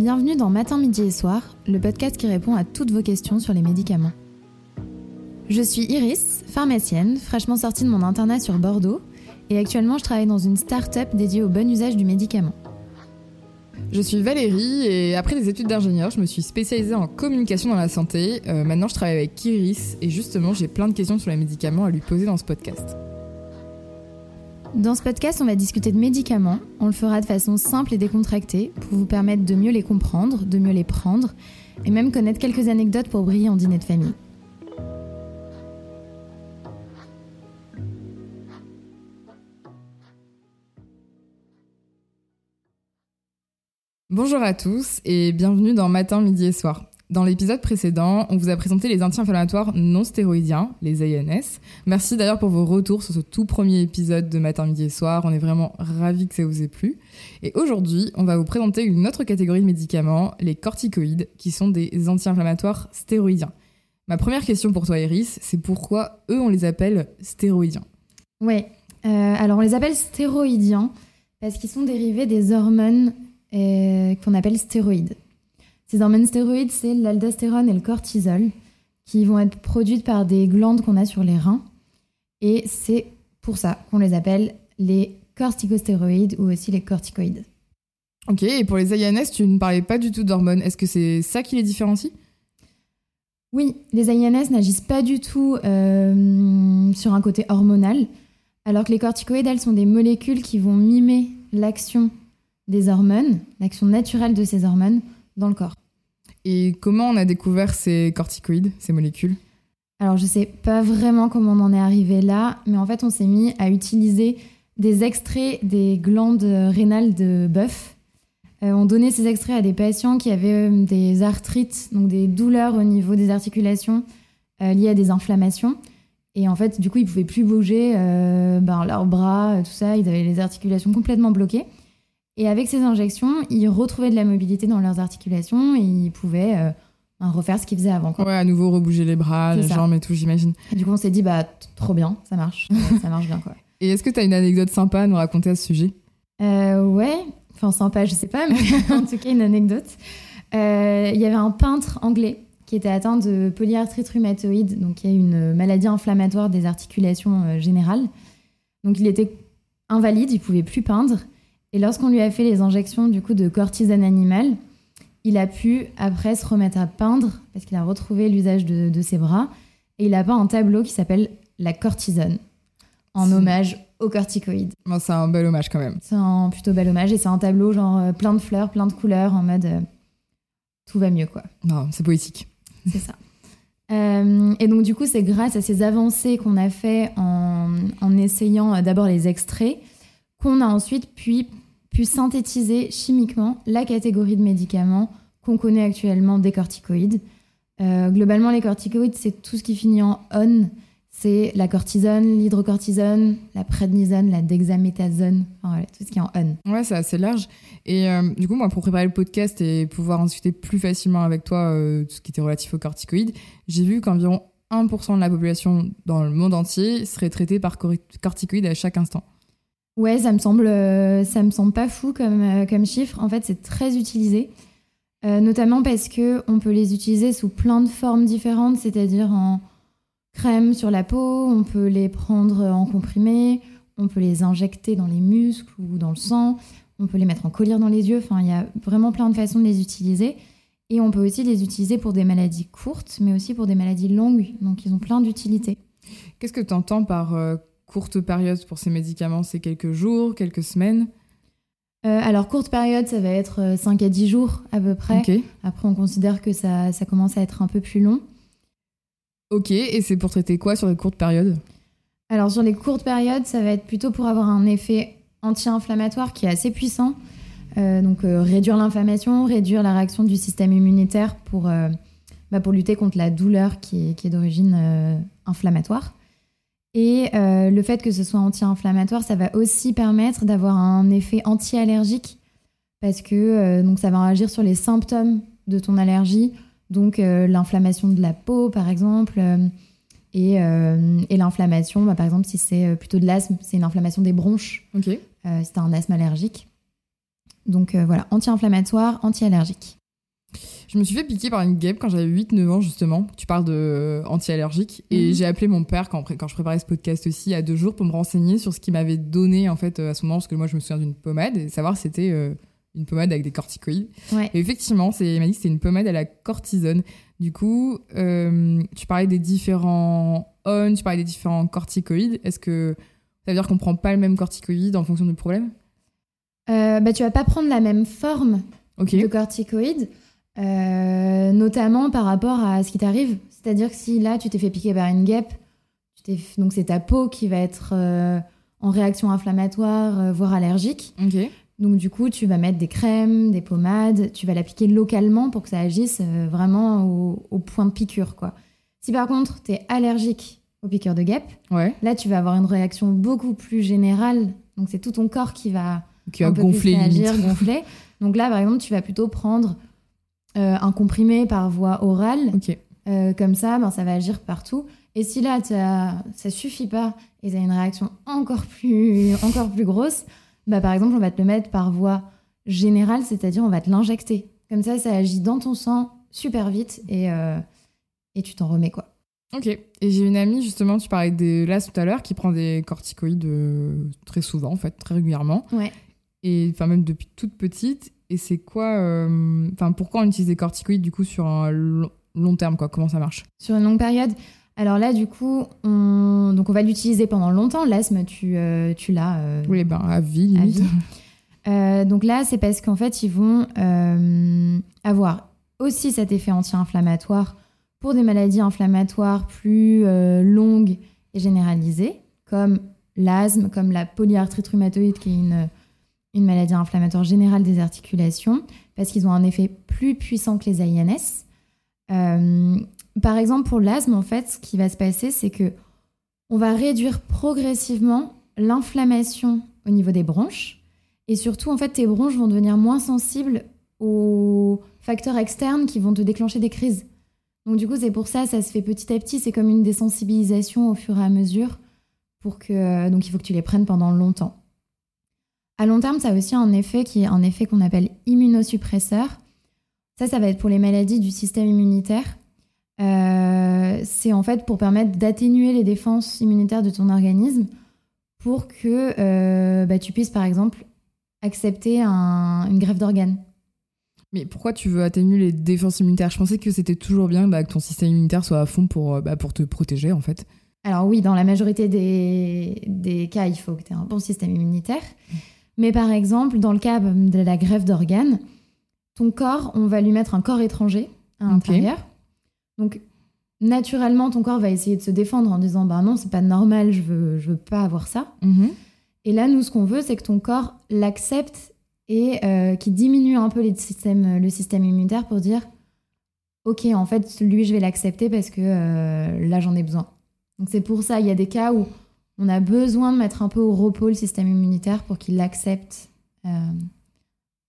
Bienvenue dans Matin, Midi et Soir, le podcast qui répond à toutes vos questions sur les médicaments. Je suis Iris, pharmacienne, fraîchement sortie de mon internat sur Bordeaux, et actuellement je travaille dans une start-up dédiée au bon usage du médicament. Je suis Valérie et après des études d'ingénieur, je me suis spécialisée en communication dans la santé. Euh, maintenant, je travaille avec Iris et justement, j'ai plein de questions sur les médicaments à lui poser dans ce podcast. Dans ce podcast, on va discuter de médicaments. On le fera de façon simple et décontractée pour vous permettre de mieux les comprendre, de mieux les prendre et même connaître quelques anecdotes pour briller en dîner de famille. Bonjour à tous et bienvenue dans Matin, Midi et Soir. Dans l'épisode précédent, on vous a présenté les anti-inflammatoires non stéroïdiens, les ANS. Merci d'ailleurs pour vos retours sur ce tout premier épisode de Matin, Midi et Soir. On est vraiment ravis que ça vous ait plu. Et aujourd'hui, on va vous présenter une autre catégorie de médicaments, les corticoïdes, qui sont des anti-inflammatoires stéroïdiens. Ma première question pour toi, Iris, c'est pourquoi eux, on les appelle stéroïdiens? Ouais, euh, alors on les appelle stéroïdiens parce qu'ils sont dérivés des hormones euh, qu'on appelle stéroïdes. Ces hormones stéroïdes, c'est l'aldostérone et le cortisol, qui vont être produites par des glandes qu'on a sur les reins. Et c'est pour ça qu'on les appelle les corticostéroïdes ou aussi les corticoïdes. Ok, et pour les INS, tu ne parlais pas du tout d'hormones. Est-ce que c'est ça qui les différencie? Oui, les INS n'agissent pas du tout euh, sur un côté hormonal, alors que les corticoïdes, elles sont des molécules qui vont mimer l'action des hormones, l'action naturelle de ces hormones dans le corps. Et comment on a découvert ces corticoïdes, ces molécules? Alors je sais pas vraiment comment on en est arrivé là, mais en fait on s'est mis à utiliser des extraits des glandes rénales de bœuf. Euh, on donnait ces extraits à des patients qui avaient euh, des arthrites, donc des douleurs au niveau des articulations euh, liées à des inflammations. Et en fait, du coup, ils pouvaient plus bouger ben, leurs bras, tout ça. Ils avaient les articulations complètement bloquées. Et avec ces injections, ils retrouvaient de la mobilité dans leurs articulations et ils pouvaient euh, ben, refaire ce qu'ils faisaient avant. Ouais, à nouveau rebouger les bras, les jambes et tout, j'imagine. Du coup, on s'est dit, bah, trop bien, ça marche. ça marche bien, quoi. Et est-ce que tu as une anecdote sympa à nous raconter à ce sujet? Euh, Ouais, enfin, sympa, je sais pas, mais en tout cas, une anecdote. Euh, il y avait un peintre anglais qui était atteint de polyarthrite rhumatoïde, donc qui est une maladie inflammatoire des articulations générales. Donc, il était invalide, il pouvait plus peindre. Et lorsqu'on lui a fait les injections du coup de cortisone animale, il a pu après se remettre à peindre parce qu'il a retrouvé l'usage de, ses bras et il a peint un tableau qui s'appelle La cortisone en hommage aux corticoïdes. c'est un bel hommage quand même. C'est un plutôt bel hommage et c'est un tableau genre euh, plein de fleurs, plein de couleurs en mode euh, tout va mieux quoi. Non, c'est poétique. C'est ça. Euh, et donc du coup, c'est grâce à ces avancées qu'on a fait en, en essayant d'abord les extraits qu'on a ensuite pu pu synthétiser chimiquement la catégorie de médicaments qu'on connaît actuellement des corticoïdes. Euh, globalement, les corticoïdes, c'est tout ce qui finit en on. C'est la cortisone, l'hydrocortisone, la prednisone, la dexaméthasone, enfin, tout ce qui est en on. Ouais, c'est assez large. Et euh, du coup, moi, pour préparer le podcast et pouvoir en discuter plus facilement avec toi euh, tout ce qui était relatif aux corticoïdes, j'ai vu qu'environ 1% de la population dans le monde entier serait traitée par corticoïdes à chaque instant. Ouais, ça me semble, euh, ça me semble pas fou comme, euh, comme chiffre. En fait, c'est très utilisé, euh, notamment parce que on peut les utiliser sous plein de formes différentes, c'est-à-dire en crème sur la peau, on peut les prendre en comprimé, on peut les injecter dans les muscles ou dans le sang, on peut les mettre en collier dans les yeux. Enfin, il y a vraiment plein de façons de les utiliser. Et on peut aussi les utiliser pour des maladies courtes, mais aussi pour des maladies longues. Donc, ils ont plein d'utilités. Qu'est-ce que tu entends par courte période pour ces médicaments C'est quelques jours, quelques semaines euh, alors, courte période, ça va être 5 euh, à 10 jours à peu près. Après, on considère que ça, ça, commence à être un peu plus long. Ok, et c'est pour traiter quoi sur les courtes périodes? Alors, sur les courtes périodes, ça va être plutôt pour avoir un effet anti-inflammatoire qui est assez puissant. Euh, donc, réduire l'inflammation, réduire la réaction du système immunitaire pour, bah, pour lutter contre la douleur qui qui est d'origine inflammatoire. Et euh, le fait que ce soit anti-inflammatoire, ça va aussi permettre d'avoir un effet anti-allergique parce que euh, donc ça va agir sur les symptômes de ton allergie, donc euh, l'inflammation de la peau par exemple, et, et l'inflammation, bah, par exemple si c'est plutôt de l'asthme, c'est une inflammation des bronches, okay. si tu un asthme allergique. Donc voilà, anti-inflammatoire, anti-allergique. Je me suis fait piquer par une guêpe quand j'avais 8-9 ans, justement. Tu parles de euh, anti-allergique. Et Mhm. j'ai appelé mon père quand, quand je préparais ce podcast aussi, il y a deux jours, pour me renseigner sur ce qu'il m'avait donné, en fait, euh, à ce moment, parce que moi, je me souviens d'une pommade, et savoir si c'était euh, une pommade avec des corticoïdes. Ouais. Et effectivement, il m'a dit que c'était une pommade à la cortisone. Du coup, euh, tu parlais des différents ON, tu parlais des différents corticoïdes. Est-ce que ça veut dire qu'on prend pas le même corticoïde en fonction du problème? Euh, bah, tu vas pas prendre la même forme Ok. de corticoïdes, euh, notamment par rapport à ce qui t'arrive. C'est-à-dire que si là, tu t'es fait piquer par une guêpe, tu donc c'est ta peau qui va être euh, en réaction inflammatoire, euh, voire allergique. Donc du coup, tu vas mettre des crèmes, des pommades, tu vas l'appliquer localement pour que ça agisse vraiment au, au point de piqûre. quoi. Si par contre, tu es allergique aux piqûres de guêpe, Ouais. là, tu vas avoir une réaction beaucoup plus générale. Donc c'est tout ton corps qui va Qui a un peu gonflé plus réagir, limite. gonfler. Donc là, par exemple, tu vas plutôt prendre un comprimé par voie orale. Ok. Euh, comme ça, ben, ça va agir partout. Et si là, ça suffit pas et tu as une réaction encore plus, encore plus grosse, bah, par exemple, on va te le mettre par voie générale, c'est-à-dire on va te l'injecter. Comme ça, ça agit dans ton sang super vite et, euh, et tu t'en remets. quoi. Ok. Et j'ai une amie, justement, tu parlais de là tout à l'heure, qui prend des corticoïdes euh, très souvent, en fait, très régulièrement. Ouais. Et enfin, même depuis toute petite. Et c'est quoi. euh, Enfin, pourquoi on utilise des corticoïdes, du coup, sur un long, long terme, quoi? Comment ça marche? Sur une longue période. Alors là, du coup, on, donc on va l'utiliser pendant longtemps. L'asthme, tu, euh, tu l'as. euh, Oui, ben, à vie, à vie. Euh, donc là, c'est parce qu'en fait, ils vont euh, avoir aussi cet effet anti-inflammatoire pour des maladies inflammatoires plus euh, longues et généralisées, comme l'asthme, comme la polyarthrite rhumatoïde, qui est une, une maladie inflammatoire générale des articulations, parce qu'ils ont un effet plus puissant que les AINS. Euh, par exemple, pour l'asthme, en fait, ce qui va se passer, c'est que on va réduire progressivement l'inflammation au niveau des bronches. Et surtout, en fait, tes bronches vont devenir moins sensibles aux facteurs externes qui vont te déclencher des crises. Donc du coup, c'est pour ça, ça se fait petit à petit. C'est comme une désensibilisation au fur et à mesure. Pour que, donc il faut que tu les prennes pendant longtemps. À long terme, ça a aussi un effet qui est un effet qu'on appelle immunosuppresseur. Ça, ça va être pour les maladies du système immunitaire. Euh, c'est en fait pour permettre d'atténuer les défenses immunitaires de ton organisme pour que euh, bah, tu puisses, par exemple, accepter un- une greffe d'organes. Mais pourquoi tu veux atténuer les défenses immunitaires? Je pensais que c'était toujours bien bah, que ton système immunitaire soit à fond pour, euh, bah, pour te protéger, en fait. Alors oui, dans la majorité des, des cas, il faut que tu aies un bon système immunitaire. Mais par exemple, dans le cas de la greffe d'organes, ton corps, on va lui mettre un corps étranger à l'intérieur. Donc naturellement, ton corps va essayer de se défendre en disant bah non, c'est pas normal, je veux, je veux pas avoir ça. Et là, nous, ce qu'on veut, c'est que ton corps l'accepte et euh, qu'il diminue un peu les systèmes, le système immunitaire pour dire Ok, en fait, lui, je vais l'accepter parce que euh, là, j'en ai besoin. Donc, c'est pour ça, il y a des cas où on a besoin de mettre un peu au repos le système immunitaire pour qu'il l'accepte. euh,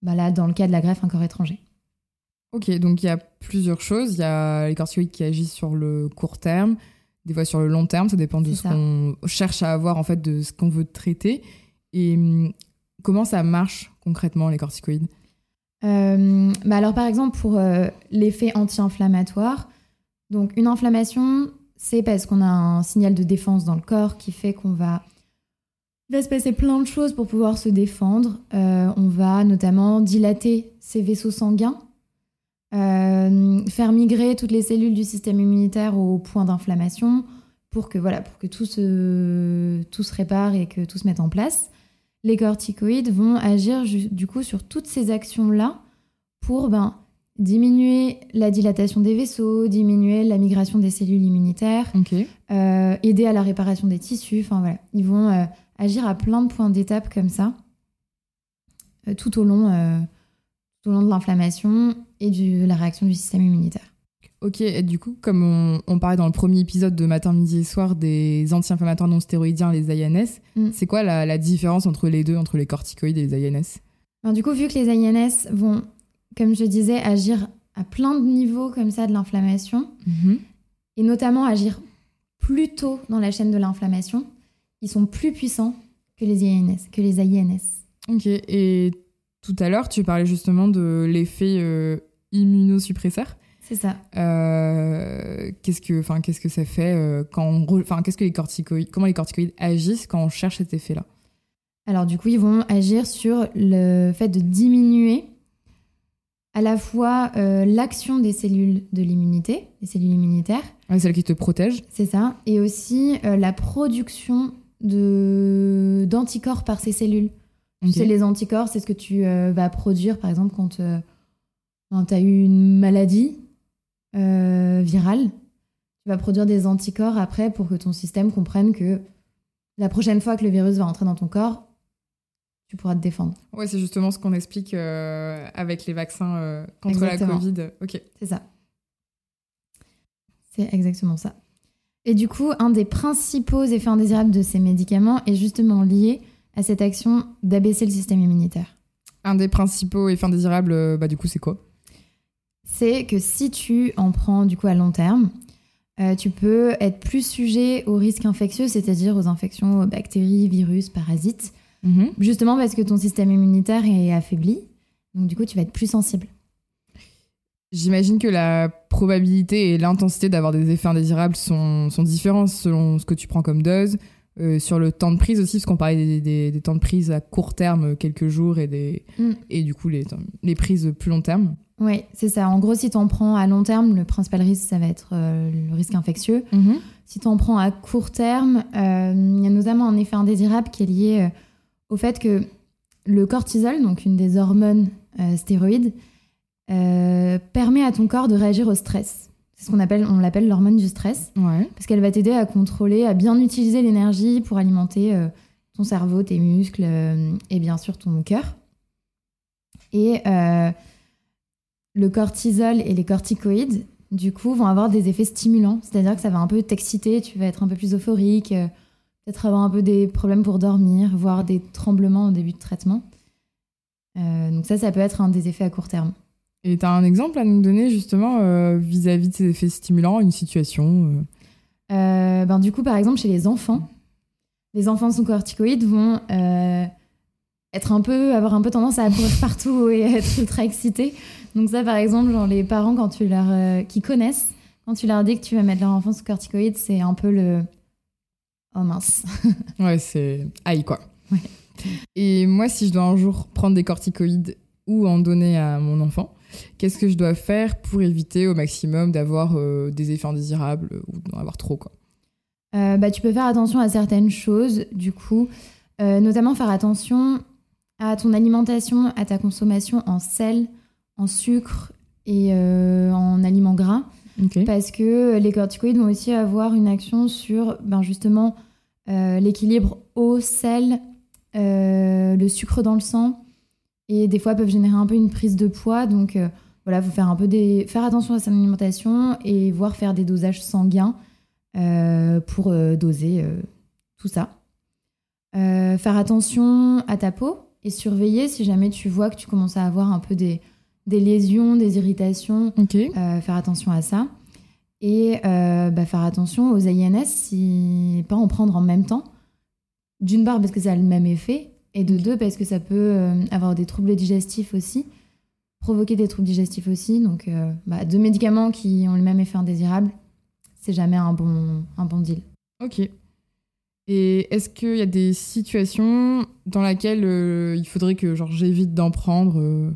bah là, dans le cas de la greffe, un corps étranger. Ok, donc il y a plusieurs choses. Il y a les corticoïdes qui agissent sur le court terme, des fois sur le long terme. Ça dépend de ce qu'on cherche à avoir, en fait, de ce qu'on veut traiter. Et hum, comment ça marche concrètement, les corticoïdes? Euh, bah alors par exemple pour euh, l'effet anti-inflammatoire, donc une inflammation, c'est parce qu'on a un signal de défense dans le corps qui fait qu'on va il va se passer plein de choses pour pouvoir se défendre. Euh, on va notamment dilater ses vaisseaux sanguins, euh, faire migrer toutes les cellules du système immunitaire au point d'inflammation pour que voilà pour que tout se tout se répare et que tout se mette en place les corticoïdes vont agir du coup sur toutes ces actions-là pour ben, diminuer la dilatation des vaisseaux, diminuer la migration des cellules immunitaires, euh, aider à la réparation des tissus. Enfin voilà, ils vont euh, agir à plein de points d'étape comme ça, euh, tout au long, tout au long de l'inflammation et de la réaction du système immunitaire. Ok, et du coup, comme on, on parlait dans le premier épisode de Matin, Midi et Soir des anti-inflammatoires non stéroïdiens, les INS, Mm. c'est quoi la, la différence entre les deux, entre les corticoïdes et les INS Alors, du coup, vu que les INS vont, comme je disais, agir à plein de niveaux comme ça de l'inflammation, et notamment agir plus tôt dans la chaîne de l'inflammation, ils sont plus puissants que les INS. Que les INS. Ok, et Tout à l'heure, tu parlais justement de l'effet euh, immunosuppresseur. C'est ça. Euh, qu'est-ce que, enfin, qu'est-ce que ça fait euh, quand on, enfin, qu'est-ce que les corticoïdes, comment les corticoïdes agissent quand on cherche cet effet-là? Alors du coup, ils vont agir sur le fait de diminuer à la fois euh, l'action des cellules de l'immunité, les cellules immunitaires. Ouais, celles qui te protègent. C'est ça. Et aussi euh, la production de d'anticorps par ces cellules. Tu Ok. sais, les anticorps, c'est ce que tu euh, vas produire, par exemple, quand tu as eu une maladie virale. Tu vas produire des anticorps après pour que ton système comprenne que la prochaine fois que le virus va entrer dans ton corps, tu pourras te défendre. Ouais, c'est justement ce qu'on explique euh, avec les vaccins euh, contre Exactement. la Covid. Ok. C'est ça. C'est exactement ça. Et du coup, un des principaux effets indésirables de ces médicaments est justement lié à cette action d'abaisser le système immunitaire. Un des principaux effets indésirables, euh, bah du coup, c'est quoi? C'est que si tu en prends du coup à long terme, euh, tu peux être plus sujet aux risques infectieux, c'est-à-dire aux infections aux bactéries, virus, parasites, justement parce que ton système immunitaire est affaibli. Donc du coup, tu vas être plus sensible. J'imagine que la probabilité et l'intensité d'avoir des effets indésirables sont, sont différents selon ce que tu prends comme dose. Euh, sur le temps de prise aussi, parce qu'on parlait des, des- des temps de prise à court terme, quelques jours, et, des, Mm. et du coup les, les prises plus long terme. Oui, c'est ça. En gros, si tu en prends à long terme, le principal risque, ça va être euh, le risque infectieux. Si tu en prends à court terme, euh, il y a notamment un effet indésirable qui est lié au fait que le cortisol, donc une des hormones euh, stéroïdes, euh, permet à ton corps de réagir au stress. C'est ce qu'on appelle, on l'appelle l'hormone du stress, Ouais. parce qu'elle va t'aider à contrôler, à bien utiliser l'énergie pour alimenter euh, ton cerveau, tes muscles et bien sûr ton cœur. Et le cortisol et les corticoïdes, du coup, vont avoir des effets stimulants. C'est-à-dire que ça va un peu t'exciter, tu vas être un peu plus euphorique, peut-être avoir un peu des problèmes pour dormir, voire des tremblements au début de traitement. Euh, donc ça, ça peut être un des effets à court terme. Et tu as un exemple à nous donner justement euh, vis-à-vis de ces effets stimulants, une situation euh, Euh, ben, du coup, par exemple, chez les enfants, les enfants sous corticoïdes vont euh, être un peu, avoir un peu tendance à courir partout et être ultra excités. Donc ça, par exemple, genre les parents quand tu leur, euh, qui connaissent, quand tu leur dis que tu vas mettre leur enfant sous corticoïdes, c'est un peu le oh mince. Ouais, c'est aïe quoi. Ouais. Et moi, si je dois un jour prendre des corticoïdes ou en donner à mon enfant, qu'est-ce que je dois faire pour éviter au maximum d'avoir euh, des effets indésirables ou d'en avoir trop quoi? Euh, bah, tu peux faire attention à certaines choses, du coup, Euh, notamment faire attention à ton alimentation, à ta consommation en sel, en sucre et en aliments gras. Parce que les corticoïdes vont aussi avoir une action sur ben justement euh, l'équilibre eau, sel, euh, le sucre dans le sang. Et des fois peuvent générer un peu une prise de poids. Donc euh, voilà, il faut faire, un peu des... faire attention à son alimentation et voir faire des dosages sanguins euh, pour euh, doser euh, tout ça. Euh, faire attention à ta peau et surveiller si jamais tu vois que tu commences à avoir un peu des, des lésions, des irritations euh, faire attention à ça. Et euh, bah, faire attention aux INS, si pas en prendre en même temps. D'une part parce que ça a le même effet, et de deux parce que ça peut euh, avoir des troubles digestifs aussi, provoquer des troubles digestifs aussi. Donc bah, deux médicaments qui ont le même effet indésirable, c'est jamais un bon, un bon deal. Ok. Et est-ce qu'il y a des situations dans lesquelles il faudrait que genre j'évite d'en prendre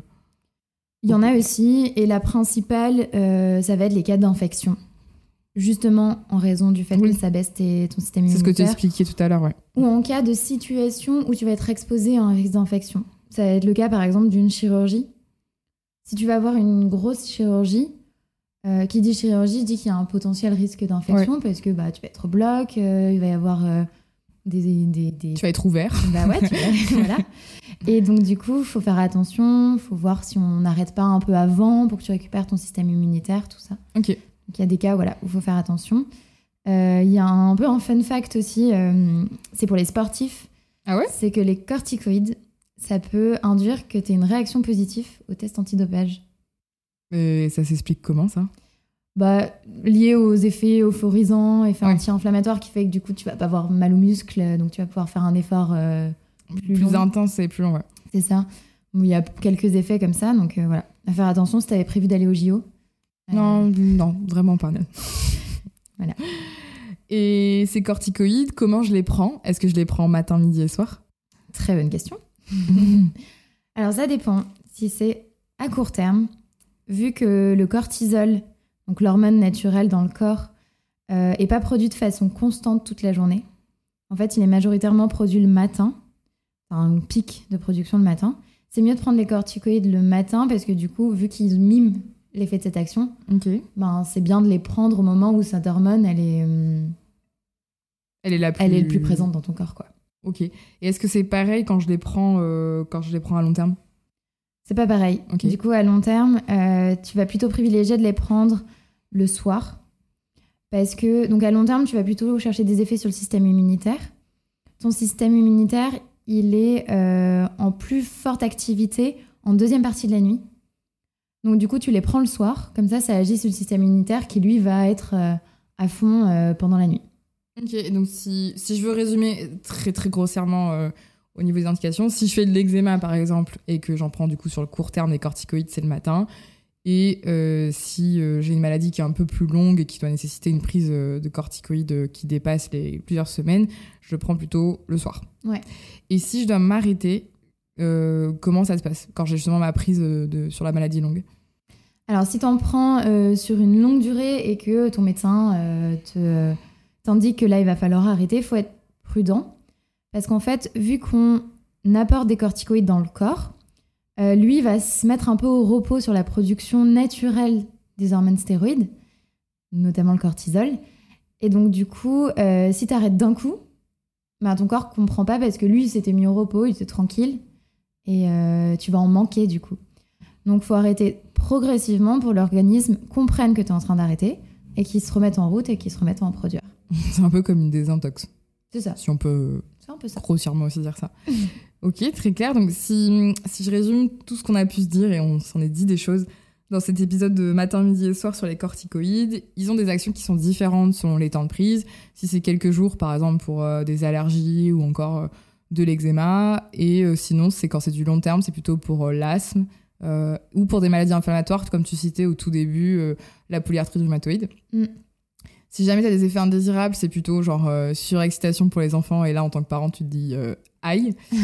Il y en a aussi, et la principale, euh, ça va être les cas d'infection. Justement, en raison du fait Oui. que ça baisse tes- ton système C'est ce que tu immunitaire. expliquais tout à l'heure, ouais. ou en cas de situation où tu vas être exposé à un risque d'infection. Ça va être le cas par exemple d'une chirurgie. Si tu vas avoir une grosse chirurgie, euh, qui dit chirurgie dit qu'il y a un potentiel risque d'infection parce que bah, tu vas être au bloc, euh, il va y avoir des, des, des- Tu vas être ouvert. Bah ouais, tu vas- voilà. Et donc du coup, il faut faire attention, il faut voir si on n'arrête pas un peu avant pour que tu récupères ton système immunitaire, tout ça. Ok. Donc il y a des cas voilà, où il faut faire attention. Euh, Il y a un peu un fun fact aussi, euh, c'est pour les sportifs. Ah ouais? C'est que les corticoïdes, ça peut induire que tu aies une réaction positive au test antidopage. Et ça s'explique comment ça? Bah, lié aux effets euphorisants, effets Ouais. anti-inflammatoires qui fait que du coup tu vas pas avoir mal aux muscles, donc tu vas pouvoir faire un effort euh, Plus, long. intense et plus long, ouais. C'est ça. il y a quelques effets comme ça, donc euh, voilà. À faire attention si tu avais prévu d'aller au JO. Non, non, vraiment pas. Non. Voilà. Et ces corticoïdes, comment je les prends? Est-ce que je les prends matin, midi et soir? Très bonne question. Alors ça dépend. Si c'est à court terme, vu que le cortisol, donc l'hormone naturelle dans le corps, euh, est pas produit de façon constante toute la journée. En fait, il est majoritairement produit le matin, un pic de production le matin. C'est mieux de prendre les corticoïdes le matin parce que du coup, vu qu'ils miment l'effet de cette action, ben, c'est bien de les prendre au moment où cette hormone, elle est, hum, Elle est la plus... elle est le plus présente dans ton corps. quoi. Ok. Et est-ce que c'est pareil quand je les prends, euh, quand je les prends à long terme? C'est pas pareil. Du coup, à long terme, euh, tu vas plutôt privilégier de les prendre le soir. Parce que, donc à long terme, tu vas plutôt chercher des effets sur le système immunitaire. Ton système immunitaire, il est euh, en plus forte activité en deuxième partie de la nuit. Donc du coup, tu les prends le soir. Comme ça, ça agit sur le système immunitaire qui, lui, va être euh, à fond euh, pendant la nuit. Ok, donc si, si je veux résumer très très grossièrement au niveau des indications, si je fais de l'eczéma par exemple et que j'en prends du coup sur le court terme des corticoïdes, c'est le matin. Et euh, si euh, j'ai une maladie qui est un peu plus longue et qui doit nécessiter une prise euh, de corticoïdes qui dépasse les plusieurs semaines, je le prends plutôt le soir. Ouais. Et si je dois m'arrêter, comment ça se passe quand j'ai justement ma prise de, sur la maladie longue? Alors, si tu en prends sur une longue durée et que ton médecin te t'indique que là, il va falloir arrêter, il faut être prudent. Parce qu'en fait, vu qu'on apporte des corticoïdes dans le corps, euh, lui va se mettre un peu au repos sur la production naturelle des hormones stéroïdes, notamment le cortisol. Et donc, du coup, euh, si tu arrêtes d'un coup, bah, ton corps comprend pas parce que lui, il s'était mis au repos, il était tranquille. Et euh, tu vas en manquer, du coup. Donc, faut arrêter progressivement pour l'organisme comprenne que tu es en train d'arrêter et qu'il se remette en route et qu'il se remette à en produire. C'est un peu comme une désintox, C'est ça. si on peut C'est un peu ça. grossièrement aussi dire ça. ok, très clair. Donc si, si je résume tout ce qu'on a pu se dire, et on s'en est dit des choses dans cet épisode de matin, midi et soir sur les corticoïdes, ils ont des actions qui sont différentes selon les temps de prise. Si c'est quelques jours, par exemple, pour euh, des allergies ou encore euh, de l'eczéma, et euh, sinon, c'est quand c'est du long terme, c'est plutôt pour l'asthme. ou pour des maladies inflammatoires, comme tu citais au tout début, la polyarthrite rhumatoïde. Mm. Si jamais tu as des effets indésirables, c'est plutôt genre surexcitation pour les enfants, et là, en tant que parent, tu te dis aïe.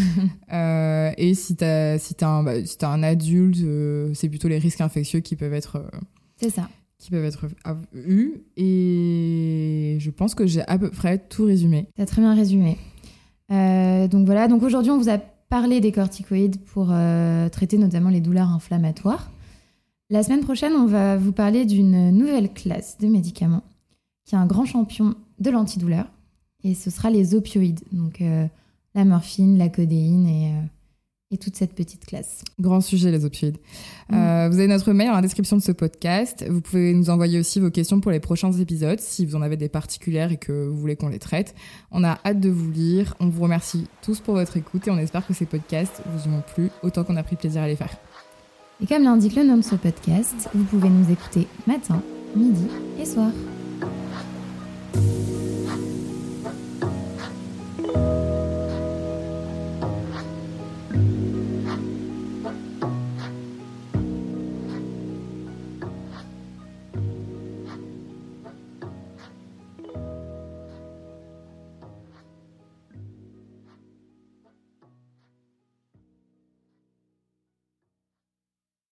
Euh, et si tu as, si t'as un, bah, si t'as un adulte, euh, c'est plutôt les risques infectieux qui peuvent être, euh, C'est ça. qui peuvent être eus. Et je pense que j'ai à peu près tout résumé. Tu as très bien résumé. Donc voilà, donc aujourd'hui on vous a parlé des corticoïdes pour traiter notamment les douleurs inflammatoires. La semaine prochaine, on va vous parler d'une nouvelle classe de médicaments qui est un grand champion de l'antidouleur et ce sera les opioïdes, donc euh, la morphine, la codéine et, euh, et toute cette petite classe. Grand sujet, les opioïdes. Mm. Euh, vous avez notre mail dans la description de ce podcast. Vous pouvez nous envoyer aussi vos questions pour les prochains épisodes, si vous en avez des particulières et que vous voulez qu'on les traite. On a hâte de vous lire. On vous remercie tous pour votre écoute et on espère que ces podcasts vous ont plu autant qu'on a pris plaisir à les faire. Et comme l'indique le nom de ce podcast, vous pouvez nous écouter matin, midi et soir.